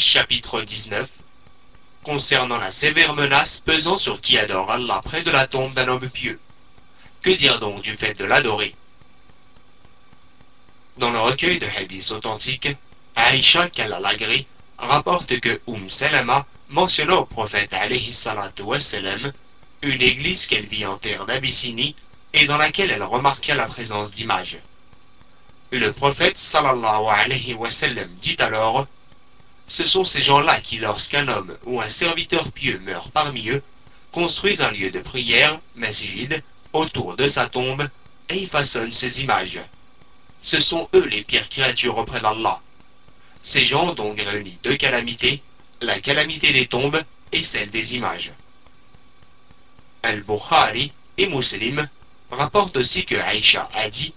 Chapitre 19 Concernant la sévère menace pesant sur qui adore Allah près de la tombe d'un homme pieux. Que dire donc du fait de l'adorer? Dans le recueil de hadiths authentiques, Aïcha Kalalagri rapporte que Umm Salama mentionna au prophète alayhi salatu wassalam, une église qu'elle vit en terre d'Abyssinie et dans laquelle elle remarqua la présence d'images. Le prophète sallallahu alayhi wa dit alors Ce sont ces gens-là qui, lorsqu'un homme ou un serviteur pieux meurt parmi eux, construisent un lieu de prière, masjid, autour de sa tombe et y façonnent ces images. Ce sont eux les pires créatures auprès d'Allah. Ces gens ont donc réuni deux calamités, la calamité des tombes et celle des images. Al-Bukhari et Muslim rapportent aussi que Aïcha a dit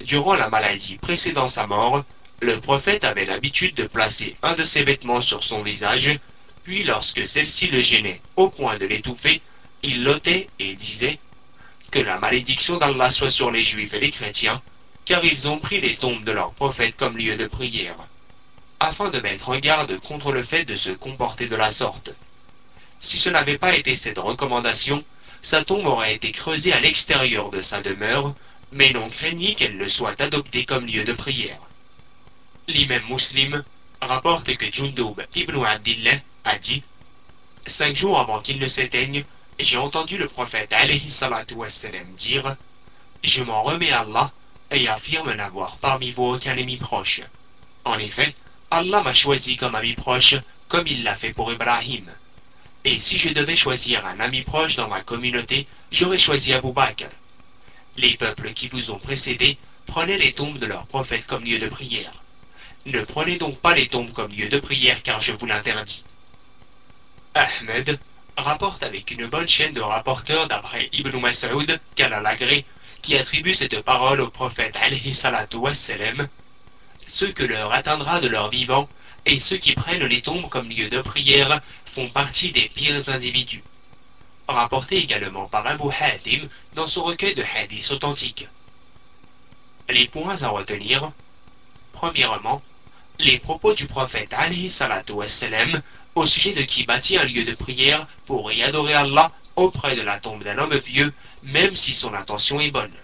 Durant la maladie précédant sa mort, le prophète avait l'habitude de placer un de ses vêtements sur son visage, puis lorsque celle-ci le gênait au point de l'étouffer, il l'ôtait et disait Que la malédiction d'Allah soit sur les juifs et les chrétiens, car ils ont pris les tombes de leur prophète comme lieu de prière, afin de mettre en garde contre le fait de se comporter de la sorte. Si ce n'avait pas été cette recommandation, sa tombe aurait été creusée à l'extérieur de sa demeure, mais l'on craignit qu'elle ne soit adoptée comme lieu de prière. L'imam muslim rapporte que Jundub ibn Abdillah a dit Cinq jours avant qu'il ne s'éteigne, j'ai entendu le prophète alayhi salatu wassalam dire Je m'en remets à Allah et affirme n'avoir parmi vous aucun ami proche. En effet, Allah m'a choisi comme ami proche, comme il l'a fait pour Ibrahim. Et si je devais choisir un ami proche dans ma communauté, j'aurais choisi Abu Bakr. Les peuples qui vous ont précédés prenaient les tombes de leurs prophètes comme lieu de prière. Ne prenez donc pas les tombes comme lieu de prière car je vous l'interdis. Ahmed rapporte avec une bonne chaîne de rapporteurs d'après Ibn Mas'ud qu'Al-Alagré, qui attribue cette parole au prophète alayhi salatu wassalam, ceux que leur atteindra de leur vivant et ceux qui prennent les tombes comme lieu de prière font partie des pires individus rapporté également par Abu Hatim dans son recueil de hadiths authentiques. Les points à retenir Premièrement, les propos du prophète wassalam au sujet de qui bâtit un lieu de prière pour y adorer Allah auprès de la tombe d'un homme pieux, même si son intention est bonne.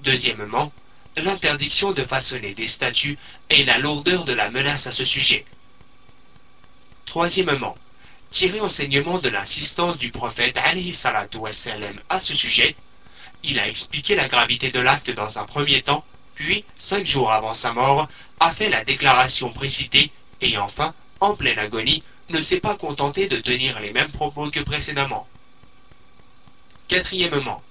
Deuxièmement, l'interdiction de façonner des statues et la lourdeur de la menace à ce sujet. Troisièmement, tirer enseignement de l'insistance du prophète à ce sujet, il a expliqué la gravité de l'acte dans un premier temps, puis, cinq jours avant sa mort, a fait la déclaration précitée, et enfin, en pleine agonie, ne s'est pas contenté de tenir les mêmes propos que précédemment. Quatrièmement,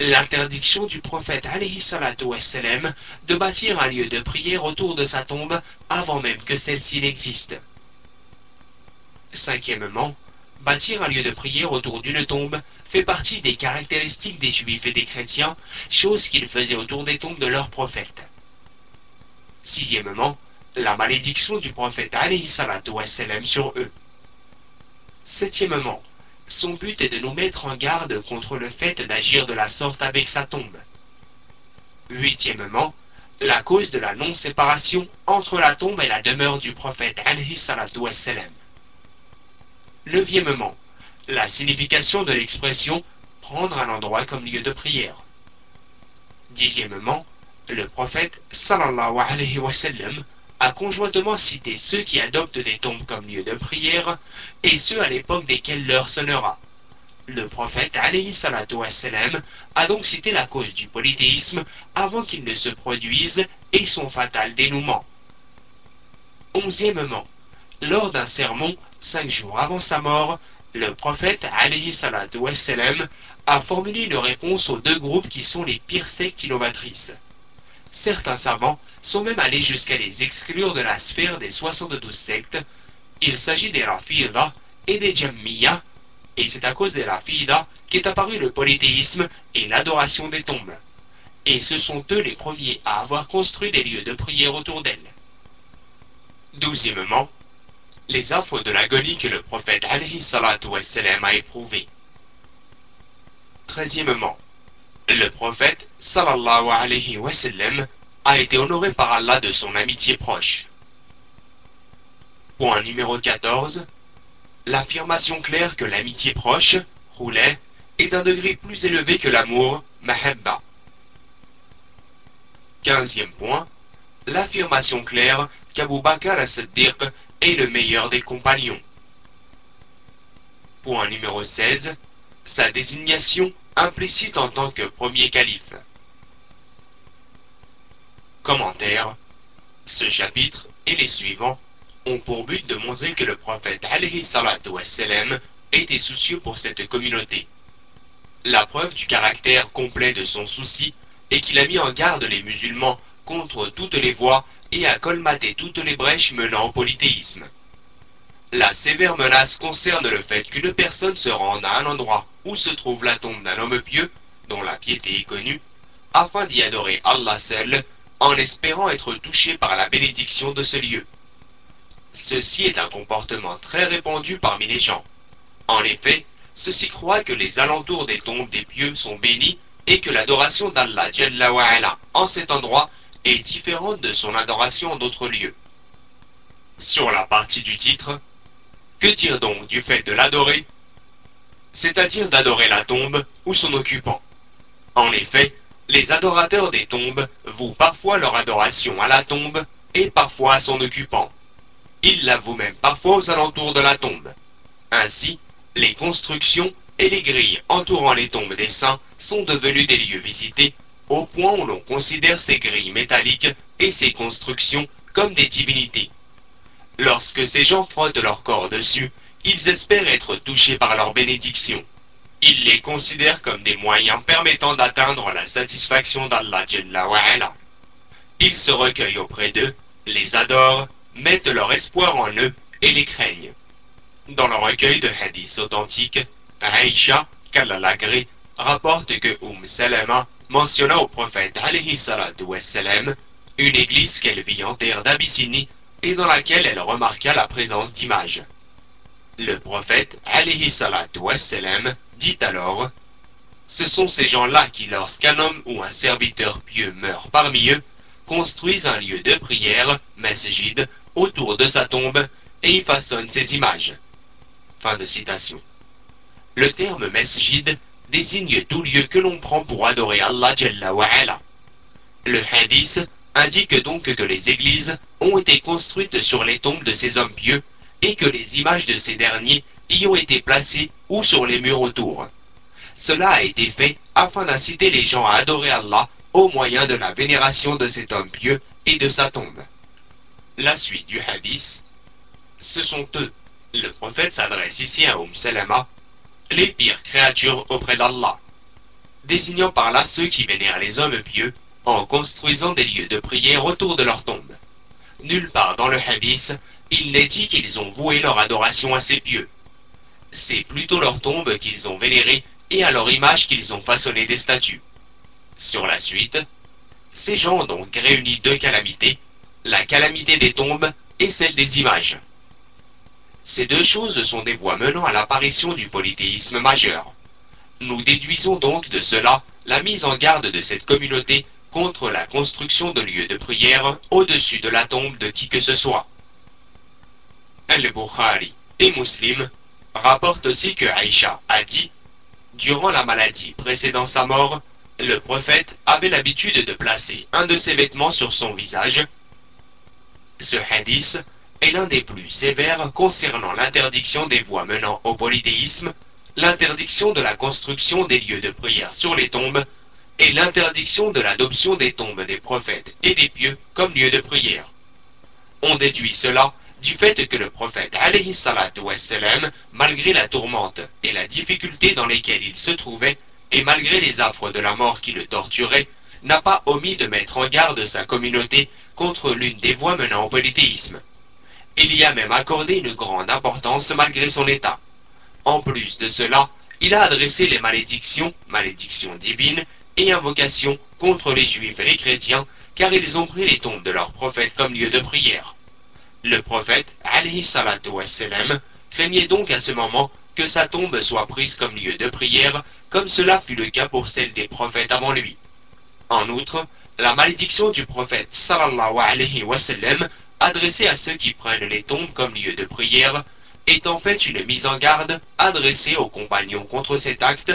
l'interdiction du prophète de bâtir un lieu de prière autour de sa tombe avant même que celle-ci n'existe. Cinquièmement, bâtir un lieu de prière autour d'une tombe fait partie des caractéristiques des juifs et des chrétiens, chose qu'ils faisaient autour des tombes de leurs prophètes. Sixièmement, la malédiction du prophète alayhi sur eux. Septièmement, son but est de nous mettre en garde contre le fait d'agir de la sorte avec sa tombe. Huitièmement, la cause de la non-séparation entre la tombe et la demeure du prophète alayhi Neuvièmement, la signification de l'expression prendre un endroit comme lieu de prière. Dixièmement, le prophète a conjointement cité ceux qui adoptent des tombes comme lieu de prière et ceux à l'époque desquels l'heure sonnera. Le prophète a donc cité la cause du polythéisme avant qu'il ne se produise et son fatal dénouement. Onzièmement, lors d'un sermon cinq jours avant sa mort, le prophète wassalam, a formulé une réponse aux deux groupes qui sont les pires sectes innovatrices. Certains savants sont même allés jusqu'à les exclure de la sphère des 72 sectes. Il s'agit des Rafida et des Jammiya, et c'est à cause des Rafida qu'est apparu le polythéisme et l'adoration des tombes. Et ce sont eux les premiers à avoir construit des lieux de prière autour d'elles. Douzièmement, les affres de l'agonie que le prophète alayhi a éprouvé. Treizièmement, le prophète sallallahu a été honoré par Allah de son amitié proche. Point numéro 14. L'affirmation claire que l'amitié proche, roulait, est d'un degré plus élevé que l'amour, mahabba. Quinzième point. L'affirmation claire qu'Abu Bakr as-Siddiq est le meilleur des compagnons. Point numéro 16. Sa désignation implicite en tant que premier calife. Commentaire. Ce chapitre et les suivants ont pour but de montrer que le prophète alayhi était soucieux pour cette communauté. La preuve du caractère complet de son souci est qu'il a mis en garde les musulmans contre toutes les voies et a colmaté toutes les brèches menant au polythéisme. La sévère menace concerne le fait qu'une personne se rende à un endroit où se trouve la tombe d'un homme pieux, dont la piété est connue, afin d'y adorer Allah seul, en espérant être touché par la bénédiction de ce lieu. Ceci est un comportement très répandu parmi les gens. En effet, ceux-ci croient que les alentours des tombes des pieux sont bénis et que l'adoration d'Allah en cet endroit est différente de son adoration d'autres lieux. Sur la partie du titre, que dire donc du fait de l'adorer? C'est-à-dire d'adorer la tombe ou son occupant. En effet, les adorateurs des tombes vouent parfois leur adoration à la tombe et parfois à son occupant. Ils l'avouent même parfois aux alentours de la tombe. Ainsi, les constructions et les grilles entourant les tombes des saints sont devenues des lieux visités, au point où l'on considère ces grilles métalliques et ces constructions comme des divinités. Lorsque ces gens frottent leur corps dessus, ils espèrent être touchés par leur bénédiction. Ils les considèrent comme des moyens permettant d'atteindre la satisfaction d'Allah. Ils se recueillent auprès d'eux, les adorent, mettent leur espoir en eux et les craignent. Dans le recueil de hadiths authentiques, Aïcha, qu'Allah l'agrée, rapporte que Umm Salama mentionna au prophète alayhi une église qu'elle vit en terre d'Abyssinie et dans laquelle elle remarqua la présence d'images. Le prophète alayhi dit alors Ce sont ces gens-là qui, lorsqu'un homme ou un serviteur pieux meurt parmi eux, construisent un lieu de prière, masjid, autour de sa tombe et y façonnent ses images. Fin de citation. Le terme mesjid désigne tout lieu que l'on prend pour adorer Allah. Le hadith indique donc que les églises ont été construites sur les tombes de ces hommes pieux et que les images de ces derniers y ont été placées ou sur les murs autour. Cela a été fait afin d'inciter les gens à adorer Allah au moyen de la vénération de cet homme pieux et de sa tombe. La suite du hadith, ce sont eux. Le prophète s'adresse ici à Umm Salama les pires créatures auprès d'Allah, désignant par là ceux qui vénèrent les hommes pieux en construisant des lieux de prière autour de leur tombe. Nulle part dans le hadith, il n'est dit qu'ils ont voué leur adoration à ces pieux. C'est plutôt leur tombe qu'ils ont vénérée et à leur image qu'ils ont façonné des statues. Sur la suite, ces gens ont donc réuni deux calamités, la calamité des tombes et celle des images. Ces deux choses sont des voies menant à l'apparition du polythéisme majeur. Nous déduisons donc de cela la mise en garde de cette communauté contre la construction de lieux de prière au-dessus de la tombe de qui que ce soit. Al-Bukhari et Muslim rapportent aussi que Aïcha a dit Durant la maladie précédant sa mort, le prophète avait l'habitude de placer un de ses vêtements sur son visage. Ce hadith est l'un des plus sévères concernant l'interdiction des voies menant au polythéisme, l'interdiction de la construction des lieux de prière sur les tombes et l'interdiction de l'adoption des tombes des prophètes et des pieux comme lieu de prière. On déduit cela du fait que le prophète alayhi salatu wassalam, malgré la tourmente et la difficulté dans lesquelles il se trouvait, et malgré les affres de la mort qui le torturaient, n'a pas omis de mettre en garde sa communauté contre l'une des voies menant au polythéisme. Il y a même accordé une grande importance malgré son état. En plus de cela, il a adressé les malédictions, malédictions divines, et invocations contre les juifs et les chrétiens, car ils ont pris les tombes de leurs prophètes comme lieu de prière. Le prophète, alayhi salatu wassalam, craignait donc à ce moment que sa tombe soit prise comme lieu de prière, comme cela fut le cas pour celle des prophètes avant lui. En outre, la malédiction du prophète sallallahu alayhi wa adressée à ceux qui prennent les tombes comme lieu de prière, est en fait une mise en garde adressée aux compagnons contre cet acte,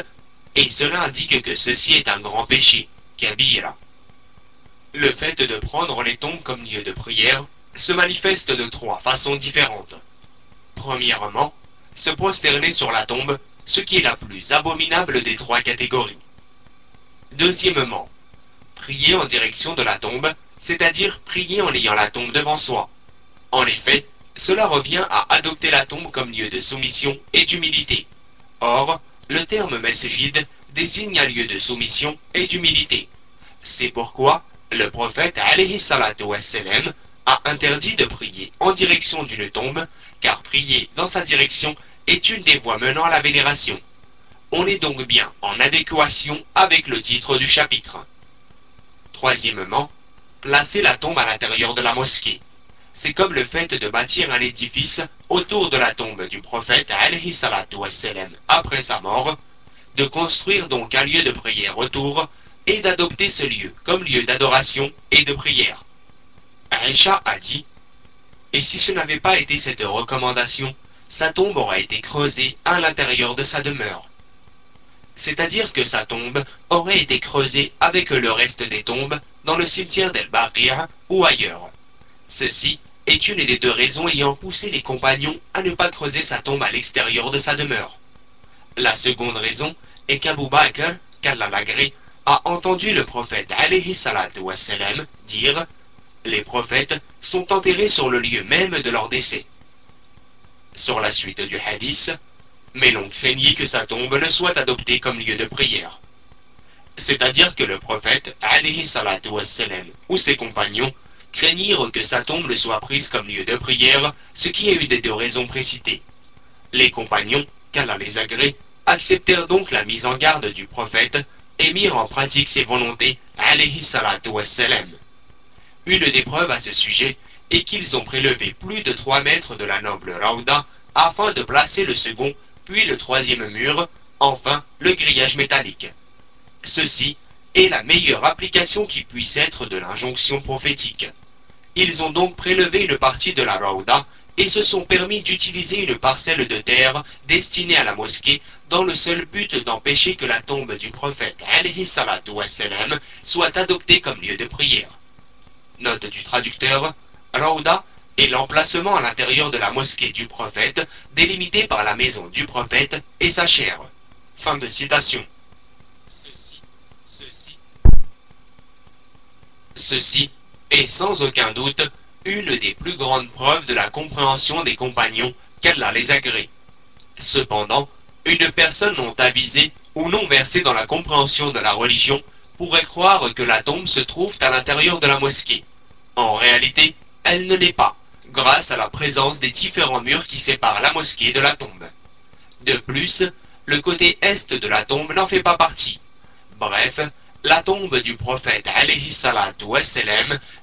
et cela indique que ceci est un grand péché, kabira. Le fait de prendre les tombes comme lieu de prière se manifeste de trois façons différentes. Premièrement, se prosterner sur la tombe, ce qui est la plus abominable des trois catégories. Deuxièmement, prier en direction de la tombe, c'est-à-dire prier en ayant la tombe devant soi. En effet, cela revient à adopter la tombe comme lieu de soumission et d'humilité. Or, le terme mesjid désigne un lieu de soumission et d'humilité. C'est pourquoi le prophète wassalam, a interdit de prier en direction d'une tombe, car prier dans sa direction est une des voies menant à la vénération. On est donc bien en adéquation avec le titre du chapitre. Troisièmement, placer la tombe à l'intérieur de la mosquée. C'est comme le fait de bâtir un édifice autour de la tombe du prophète après sa mort, de construire donc un lieu de prière autour et d'adopter ce lieu comme lieu d'adoration et de prière. Aïcha a dit Et si ce n'avait pas été cette recommandation, sa tombe aurait été creusée à l'intérieur de sa demeure. C'est-à-dire que sa tombe aurait été creusée avec le reste des tombes dans le cimetière d'El Baqir ou ailleurs. Ceci est une des deux raisons ayant poussé les compagnons à ne pas creuser sa tombe à l'extérieur de sa demeure. La seconde raison est qu'Abu Bakr, qu'Allah l'agré, a entendu le prophète alayhi wassalam dire Les prophètes sont enterrés sur le lieu même de leur décès. Sur la suite du hadith, mais l'on craignit que sa tombe ne soit adoptée comme lieu de prière. C'est-à-dire que le prophète alayhi salatu wassalam ou ses compagnons craignirent que sa tombe soit prise comme lieu de prière, ce qui est une des deux raisons précitées. Les compagnons, qu'Allah les agrée, acceptèrent donc la mise en garde du prophète et mirent en pratique ses volontés, alayhi salatu wassalam. Une des preuves à ce sujet est qu'ils ont prélevé plus de 3 mètres de la noble Rauda afin de placer le second, puis le troisième mur, enfin le grillage métallique. Ceci est la meilleure application qui puisse être de l'injonction prophétique. Ils ont donc prélevé une partie de la Rauda et se sont permis d'utiliser une parcelle de terre destinée à la mosquée dans le seul but d'empêcher que la tombe du prophète wassalam, soit adoptée comme lieu de prière. Note du traducteur, Rauda est l'emplacement à l'intérieur de la mosquée du prophète, délimité par la maison du prophète et sa chair. Fin de citation. Ceci, ceci, ceci est sans aucun doute une des plus grandes preuves de la compréhension des compagnons qu'Allah les agrée. Cependant, une personne non avisée ou non versée dans la compréhension de la religion pourrait croire que la tombe se trouve à l'intérieur de la mosquée. En réalité, elle ne l'est pas, grâce à la présence des différents murs qui séparent la mosquée de la tombe. De plus, le côté est de la tombe n'en fait pas partie. Bref, la tombe du prophète alayhi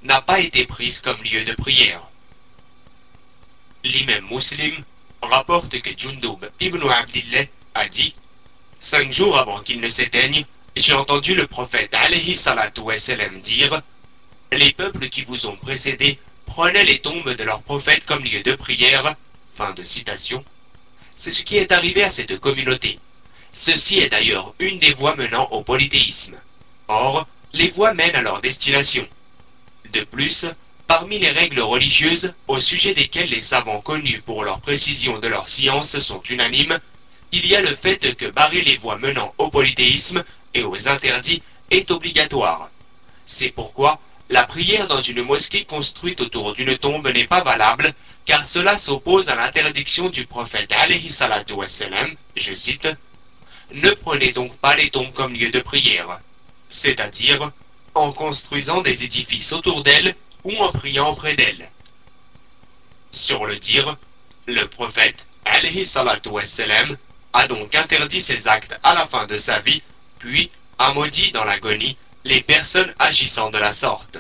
n'a pas été prise comme lieu de prière. L'imam muslim rapporte que Jundub ibn Abdillah a dit Cinq jours avant qu'il ne s'éteigne, j'ai entendu le prophète alayhi salatu dire Les peuples qui vous ont précédés prenaient les tombes de leurs prophètes comme lieu de prière. Fin de citation. C'est ce qui est arrivé à cette communauté. Ceci est d'ailleurs une des voies menant au polythéisme. Or, les voies mènent à leur destination. De plus, parmi les règles religieuses, au sujet desquelles les savants connus pour leur précision de leur science sont unanimes, il y a le fait que barrer les voies menant au polythéisme et aux interdits est obligatoire. C'est pourquoi la prière dans une mosquée construite autour d'une tombe n'est pas valable, car cela s'oppose à l'interdiction du prophète alayhi salatu wassalam, je cite, Ne prenez donc pas les tombes comme lieu de prière c'est-à-dire en construisant des édifices autour d'elle ou en priant près d'elle. Sur le dire, le prophète a donc interdit ces actes à la fin de sa vie, puis a maudit dans l'agonie les personnes agissant de la sorte.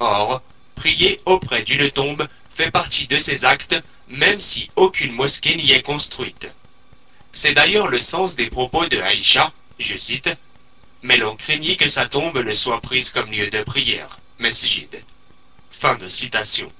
Or, prier auprès d'une tombe fait partie de ces actes, même si aucune mosquée n'y est construite. C'est d'ailleurs le sens des propos de Aïcha, je cite, mais l'on craignit que sa tombe ne soit prise comme lieu de prière, mesjid. Fin de citation.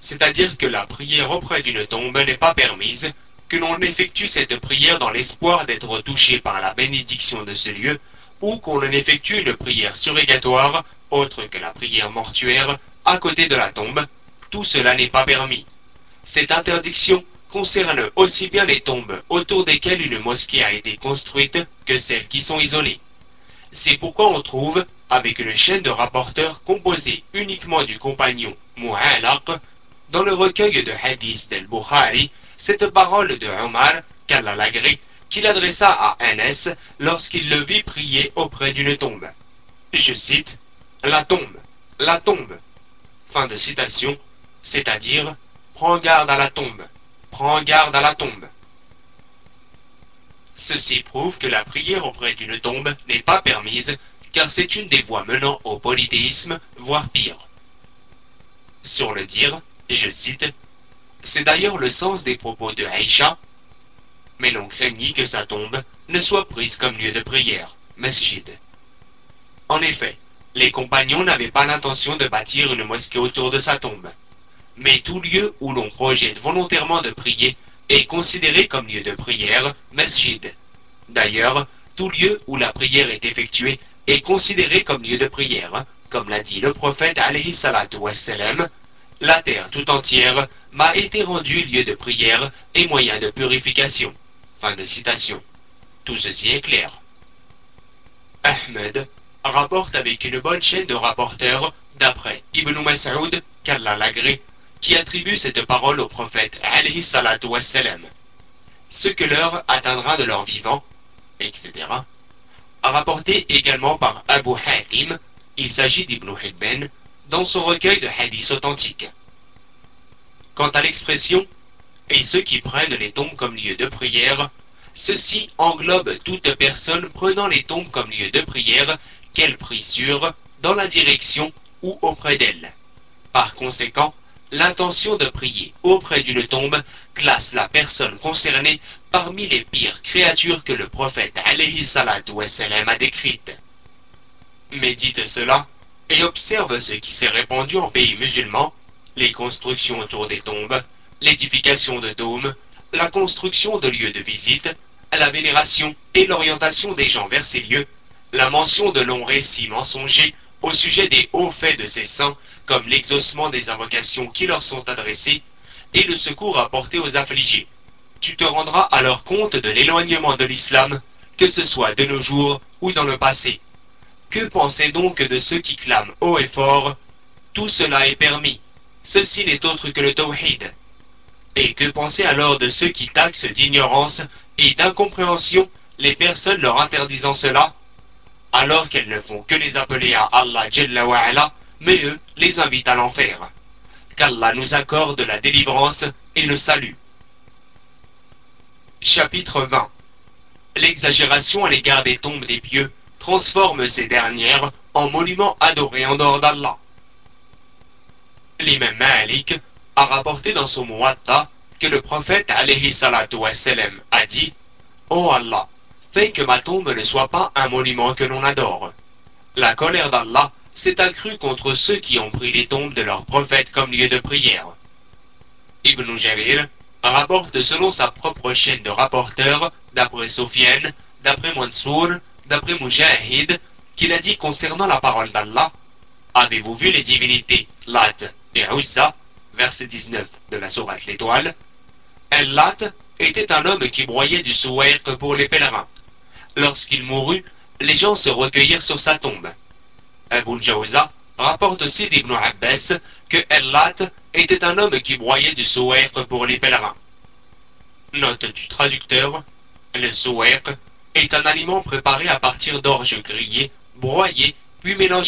c'est-à-dire que la prière auprès d'une tombe n'est pas permise, que l'on effectue cette prière dans l'espoir d'être touché par la bénédiction de ce lieu, ou qu'on en effectue une prière surrégatoire, autre que la prière mortuaire, à côté de la tombe, tout cela n'est pas permis. Cette interdiction concerne aussi bien les tombes autour desquelles une mosquée a été construite que celles qui sont isolées. C'est pourquoi on trouve, avec une chaîne de rapporteurs composée uniquement du compagnon Mu'alaq, dans le recueil de hadith d'Al-Bukhari, cette parole de Omar, qu'Allah l'agré, qu'il adressa à Anas lorsqu'il le vit prier auprès d'une tombe. Je cite La tombe, la tombe. Fin de citation, c'est-à-dire Prends garde à la tombe, prends garde à la tombe. Ceci prouve que la prière auprès d'une tombe n'est pas permise, car c'est une des voies menant au polythéisme, voire pire. Sur le dire, je cite, c'est d'ailleurs le sens des propos de Aïcha, mais l'on craignit que sa tombe ne soit prise comme lieu de prière, masjid. En effet, les compagnons n'avaient pas l'intention de bâtir une mosquée autour de sa tombe. Mais tout lieu où l'on projette volontairement de prier est considéré comme lieu de prière, masjid. D'ailleurs, tout lieu où la prière est effectuée est considéré comme lieu de prière, comme l'a dit le prophète alayhi salatu wassalam, la terre tout entière m'a été rendue lieu de prière et moyen de purification. Fin de citation. Tout ceci est clair. Ahmed rapporte avec une bonne chaîne de rapporteurs, d'après Ibn Mas'ud, qu'Allah l'agré, qui attribue cette parole au prophète alayhi salatu wassalam. Ce que leur atteindra de leur vivant, etc. Rapporté également par Abu Hatim, il s'agit d'Ibn Hibben, dans son recueil de hadiths authentiques. Quant à l'expression et ceux qui prennent les tombes comme lieu de prière, ceci englobe toute personne prenant les tombes comme lieu de prière qu'elle prie sur, dans la direction ou auprès d'elle. Par conséquent, l'intention de prier auprès d'une tombe classe la personne concernée parmi les pires créatures que le prophète alayhi a décrites. Médite cela et observe ce qui s'est répandu en pays musulmans, les constructions autour des tombes, l'édification de dômes, la construction de lieux de visite, la vénération et l'orientation des gens vers ces lieux, la mention de longs récits mensongers au sujet des hauts faits de ces saints, comme l'exaucement des invocations qui leur sont adressées, et le secours apporté aux affligés. Tu te rendras alors compte de l'éloignement de l'islam, que ce soit de nos jours ou dans le passé. Que penser donc de ceux qui clament haut et fort Tout cela est permis. Ceci n'est autre que le tawhid. Et que penser alors de ceux qui taxent d'ignorance et d'incompréhension les personnes leur interdisant cela alors qu'elles ne font que les appeler à Allah mais eux les invitent à l'enfer. Qu'Allah nous accorde la délivrance et le salut. Chapitre 20 L'exagération à l'égard des tombes des pieux transforme ces dernières en monuments adorés en dehors d'Allah. L'imam Malik a rapporté dans son Muwatta que le prophète a dit Ô Allah, fais que ma tombe ne soit pas un monument que l'on adore. La colère d'Allah s'est accrue contre ceux qui ont pris les tombes de leurs prophètes comme lieu de prière. Ibn Jarir rapporte selon sa propre chaîne de rapporteurs, d'après Sofiane, d'après Mansour, d'après Mujahid, qu'il a dit concernant la parole d'Allah Avez-vous vu les divinités Lat et Uzza Verset 19 de la Sourate L'Étoile. El-Lat était un homme qui broyait du souhait pour les pèlerins. Lorsqu'il mourut, les gens se recueillirent sur sa tombe. Abu Jawza rapporte aussi d'Ibn Abbas que El-Lat était un homme qui broyait du souhait pour les pèlerins. Note du traducteur le souhait est un aliment préparé à partir d'orge grillées, broyées, puis mélangé